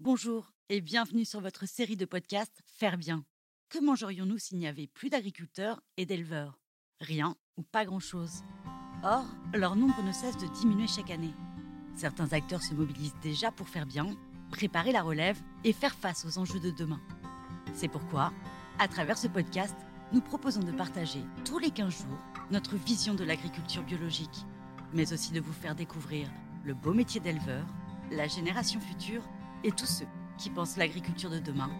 Bonjour et bienvenue sur votre série de podcasts Faire bien. Que mangerions-nous s'il n'y avait plus d'agriculteurs et d'éleveurs? Rien ou pas grand-chose. Or, leur nombre ne cesse de diminuer chaque année. Certains acteurs se mobilisent déjà pour faire bien, préparer la relève et faire face aux enjeux de demain. C'est pourquoi, à travers ce podcast, nous proposons de partager tous les 15 jours notre vision de l'agriculture biologique, mais aussi de vous faire découvrir le beau métier d'éleveur, la génération future et tous ceux qui pensent l'agriculture de demain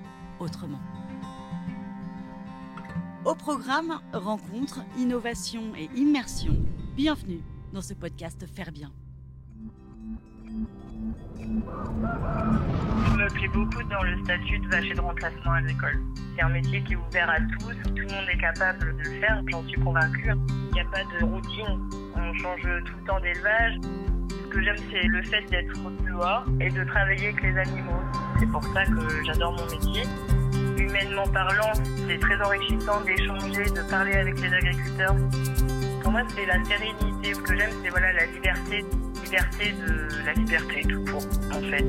autrement. Au programme Rencontres, innovation et immersion, bienvenue dans ce podcast Faire bien. Je me plais beaucoup dans le statut de vacher de remplacement agricole. C'est un métier qui est ouvert à tous, tout le monde est capable de le faire, j'en suis convaincue. Il n'y a pas de routine, on change tout le temps d'élevage. Ce que j'aime, c'est le fait d'être dehors et de travailler avec les animaux. C'est pour ça que j'adore mon métier. Humainement parlant, c'est très enrichissant d'échanger, de parler avec les agriculteurs. Pour moi, c'est la sérénité. Ce que j'aime, c'est voilà, la liberté, liberté de la liberté tout court, en fait.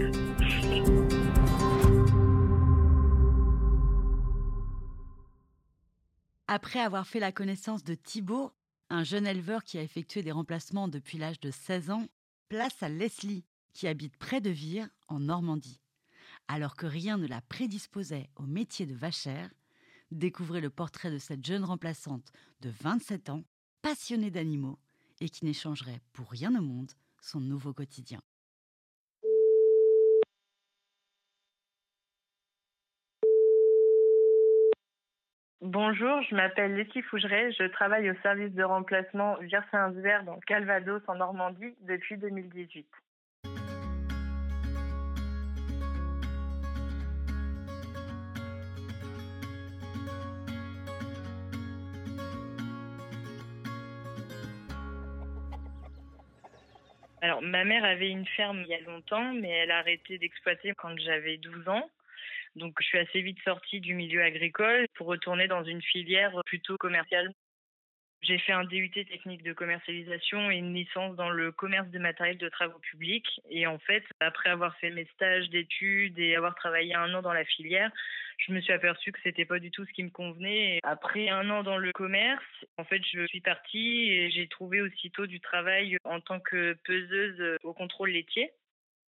Après avoir fait la connaissance de Thibault, un jeune éleveur qui a effectué des remplacements depuis l'âge de 16 ans, place à Leslie, qui habite près de Vire, en Normandie. Alors que rien ne la prédisposait au métier de vachère, découvrez le portrait de cette jeune remplaçante de 27 ans, passionnée d'animaux et qui n'échangerait pour rien au monde son nouveau quotidien. Bonjour, je m'appelle Leslie Fougeret, je travaille au service de remplacement Vire-Saint-Vert dans Calvados en Normandie depuis 2018. Alors, ma mère avait une ferme il y a longtemps, mais elle a arrêté d'exploiter quand j'avais 12 ans. Donc, je suis assez vite sortie du milieu agricole pour retourner dans une filière plutôt commerciale. J'ai fait un DUT technique de commercialisation et une licence dans le commerce de matériel de travaux publics. Et en fait, après avoir fait mes stages d'études et avoir travaillé un an dans la filière, je me suis aperçue que c'était pas du tout ce qui me convenait. Après un an dans le commerce, en fait, je suis partie et j'ai trouvé aussitôt du travail en tant que peseuse au contrôle laitier.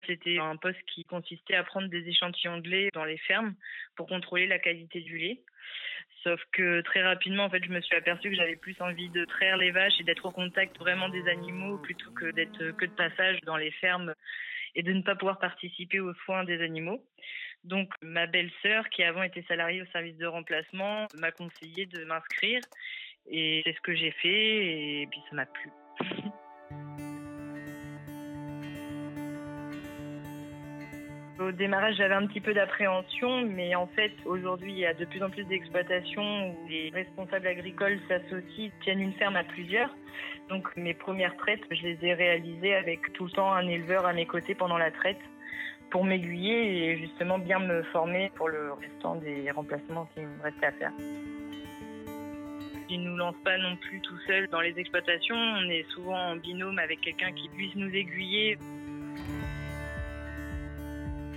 C'était un poste qui consistait à prendre des échantillons de lait dans les fermes pour contrôler la qualité du lait. Sauf que très rapidement, en fait, je me suis aperçue que j'avais plus envie de traire les vaches et d'être au contact vraiment des animaux plutôt que d'être que de passage dans les fermes et de ne pas pouvoir participer aux soins des animaux. Donc, ma belle-sœur, qui avant était salariée au service de remplacement, m'a conseillé de m'inscrire. Et c'est ce que j'ai fait, et puis ça m'a plu. Au démarrage, j'avais un petit peu d'appréhension, mais en fait, aujourd'hui, il y a de plus en plus d'exploitations où les responsables agricoles s'associent, tiennent une ferme à plusieurs. Donc, mes premières traites, je les ai réalisées avec tout le temps un éleveur à mes côtés pendant la traite pour m'aiguiller et justement bien me former pour le restant des remplacements qui me restaient à faire. Ils ne nous lancent pas non plus tout seuls dans les exploitations, on est souvent en binôme avec quelqu'un qui puisse nous aiguiller.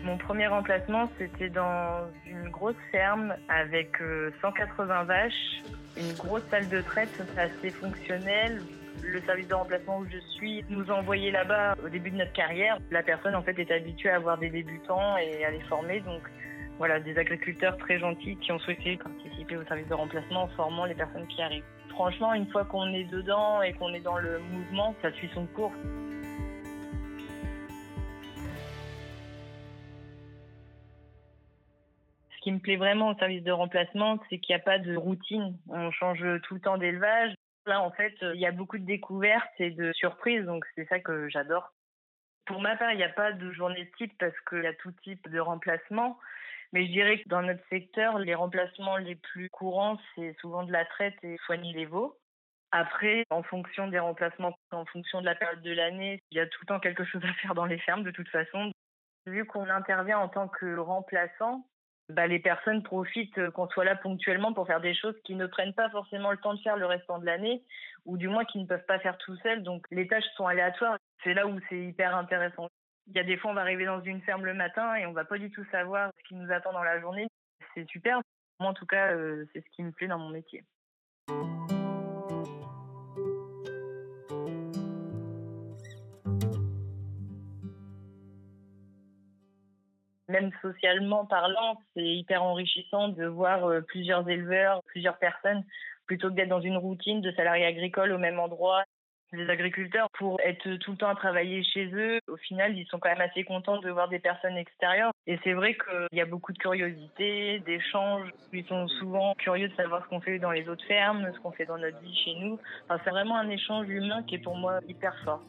Mon premier remplacement, c'était dans une grosse ferme avec 180 euh, vaches, une grosse salle de traite assez fonctionnelle. Le service de remplacement où je suis nous a envoyés là-bas au début de notre carrière. La personne en fait est habituée à avoir des débutants et à les former, donc voilà, des agriculteurs très gentils qui ont souhaité participer au service de remplacement en formant les personnes qui arrivent. Franchement, une fois qu'on est dedans et qu'on est dans le mouvement, ça suit son cours. Qui me plaît vraiment au service de remplacement, c'est qu'il n'y a pas de routine. On change tout le temps d'élevage. Là, en fait, il y a beaucoup de découvertes et de surprises, donc c'est ça que j'adore. Pour ma part, il n'y a pas de journée type parce qu'il y a tout type de remplacement. Mais je dirais que dans notre secteur, les remplacements les plus courants, c'est souvent de la traite et soigner les veaux. Après, en fonction des remplacements, en fonction de la période de l'année, il y a tout le temps quelque chose à faire dans les fermes de toute façon. Vu qu'on intervient en tant que remplaçant, bah, les personnes profitent euh, qu'on soit là ponctuellement pour faire des choses qui ne prennent pas forcément le temps de faire le restant de l'année, ou du moins qui ne peuvent pas faire tout seuls. Donc les tâches sont aléatoires. C'est là où c'est hyper intéressant. Il y a des fois, on va arriver dans une ferme le matin et on va pas du tout savoir ce qui nous attend dans la journée. C'est super. Moi, en tout cas, euh, c'est ce qui me plaît dans mon métier. Même socialement parlant, c'est hyper enrichissant de voir euh, plusieurs éleveurs, plusieurs personnes, plutôt que d'être dans une routine de salariés agricoles au même endroit les agriculteurs, pour être tout le temps à travailler chez eux, au final, ils sont quand même assez contents de voir des personnes extérieures. Et c'est vrai qu'il y a beaucoup de curiosité, d'échanges. Ils sont souvent curieux de savoir ce qu'on fait dans les autres fermes, ce qu'on fait dans notre vie chez nous. Enfin, c'est vraiment un échange humain qui est pour moi hyper fort.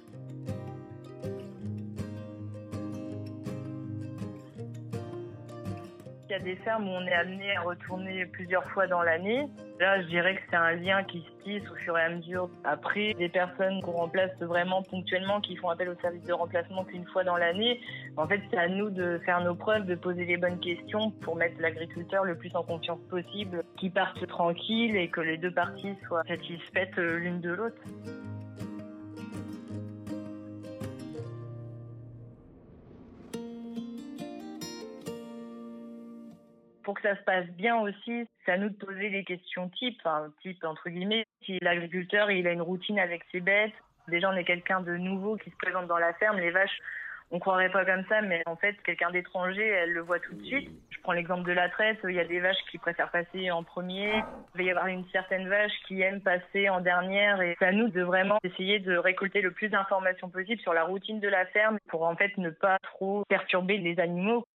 Des fermes où on est amené à retourner plusieurs fois dans l'année. Là, je dirais que c'est un lien qui se tisse au fur et à mesure. Après, des personnes qu'on remplace vraiment ponctuellement, qui font appel au service de remplacement qu'une fois dans l'année, en fait, c'est à nous de faire nos preuves, de poser les bonnes questions pour mettre l'agriculteur le plus en confiance possible, qu'il parte tranquille et que les deux parties soient satisfaites l'une de l'autre. Que ça se passe bien aussi, c'est à nous de poser les questions type, type entre guillemets. Si l'agriculteur il a une routine avec ses bêtes, déjà on est quelqu'un de nouveau qui se présente dans la ferme, les vaches, on croirait pas comme ça, mais en fait quelqu'un d'étranger, elle le voit tout de suite. Je prends l'exemple de la traite, il y a des vaches qui préfèrent passer en premier, il va y avoir une certaine vache qui aime passer en dernière, et c'est à nous de vraiment essayer de récolter le plus d'informations possible sur la routine de la ferme pour en fait ne pas trop perturber les animaux.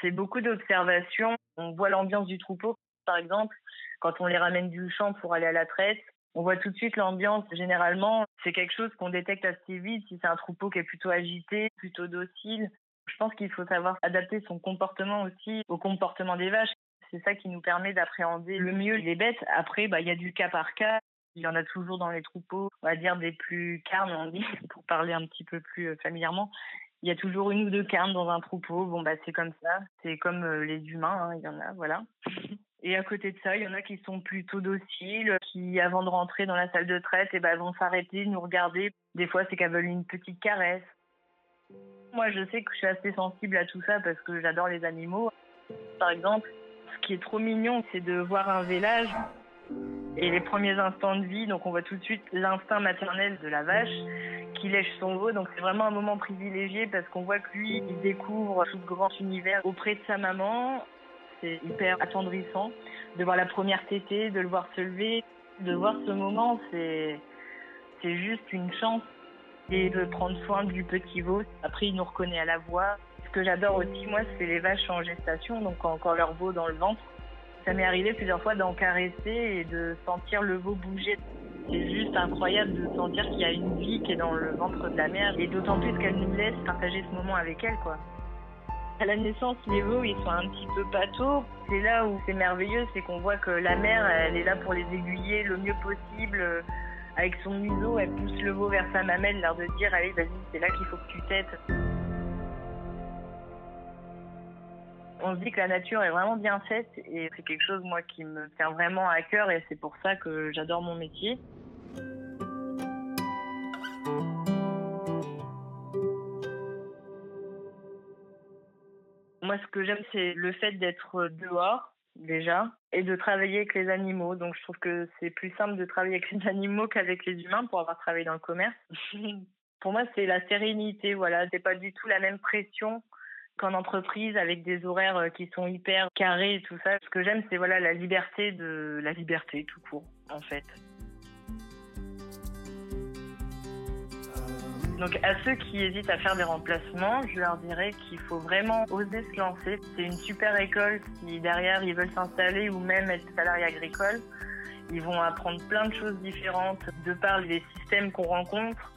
C'est beaucoup d'observations. On voit l'ambiance du troupeau, par exemple, quand on les ramène du champ pour aller à la traite. On voit tout de suite l'ambiance. Généralement, c'est quelque chose qu'on détecte assez vite si c'est un troupeau qui est plutôt agité, plutôt docile. Je pense qu'il faut savoir adapter son comportement aussi au comportement des vaches. C'est ça qui nous permet d'appréhender le mieux les bêtes. Après, bah, il y a du cas par cas. Il y en a toujours dans les troupeaux, on va dire des plus carnes, on dit, pour parler un petit peu plus euh, familièrement il y a toujours une ou deux carnes dans un troupeau. Bon, bah, c'est comme ça. C'est comme euh, les humains, hein, il y en a, voilà. Et à côté de ça, il y en a qui sont plutôt dociles, qui, avant de rentrer dans la salle de traite, eh ben, vont s'arrêter, nous regarder. Des fois, c'est qu'elles veulent une petite caresse. Moi, je sais que je suis assez sensible à tout ça parce que j'adore les animaux. Par exemple, ce qui est trop mignon, c'est de voir un vélage et les premiers instants de vie. Donc, on voit tout de suite l'instinct maternel de la vache qui lèche son veau. Donc c'est vraiment un moment privilégié parce qu'on voit que lui, il découvre tout le grand univers auprès de sa maman. C'est hyper attendrissant de voir la première tétée, de le voir se lever, de voir ce moment, c'est c'est juste une chance et de prendre soin du petit veau. Après, il nous reconnaît à la voix. Ce que j'adore aussi, moi, c'est les vaches en gestation, donc encore leur veau dans le ventre. Ça m'est arrivé plusieurs fois d'en caresser et de sentir le veau bouger c'est juste incroyable de sentir qu'il y a une vie qui est dans le ventre de la mère et d'autant plus qu'elle nous laisse partager ce moment avec elle. À la naissance, les veaux, ils sont un petit peu pâteaux. C'est là où c'est merveilleux, c'est qu'on voit que la mère, elle est là pour les aiguiller le mieux possible. Avec son museau, elle pousse le veau vers sa mamelle, l'air de dire, allez, vas-y, c'est là qu'il faut que tu t'aides. On se dit que la nature est vraiment bien faite et c'est quelque chose moi qui me tient vraiment à cœur et c'est pour ça que j'adore mon métier. Moi ce que j'aime c'est le fait d'être dehors déjà et de travailler avec les animaux. Donc je trouve que c'est plus simple de travailler avec les animaux qu'avec les humains pour avoir travaillé dans le commerce. pour moi c'est la sérénité, voilà, c'est pas du tout la même pression qu'en entreprise avec des horaires euh, qui sont hyper carrés et tout ça. Ce que j'aime, c'est voilà la liberté de la liberté tout court, en fait. Donc à ceux qui hésitent à faire des remplacements, je leur dirais qu'il faut vraiment oser se lancer. C'est une super école si derrière ils veulent s'installer ou même être salariés agricoles. Ils vont apprendre plein de choses différentes de par les systèmes qu'on rencontre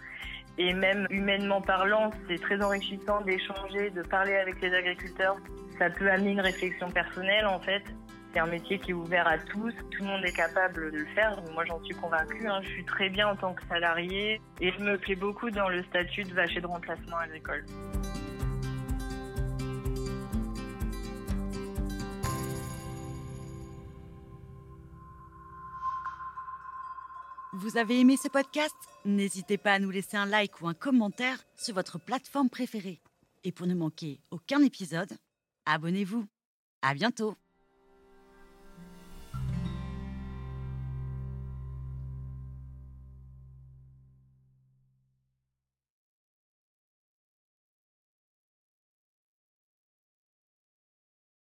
et même humainement parlant, c'est très enrichissant d'échanger, de parler avec les agriculteurs. Ça peut amener une réflexion personnelle en fait. C'est un métier qui est ouvert à tous, tout le monde est capable de le faire. Moi j'en suis convaincue, hein. je suis très bien en tant que salarié et je me plais beaucoup dans le statut de vacher de remplacement agricole. Vous avez aimé ce podcast N'hésitez pas à nous laisser un like ou un commentaire sur votre plateforme préférée. Et pour ne manquer aucun épisode, abonnez-vous. À bientôt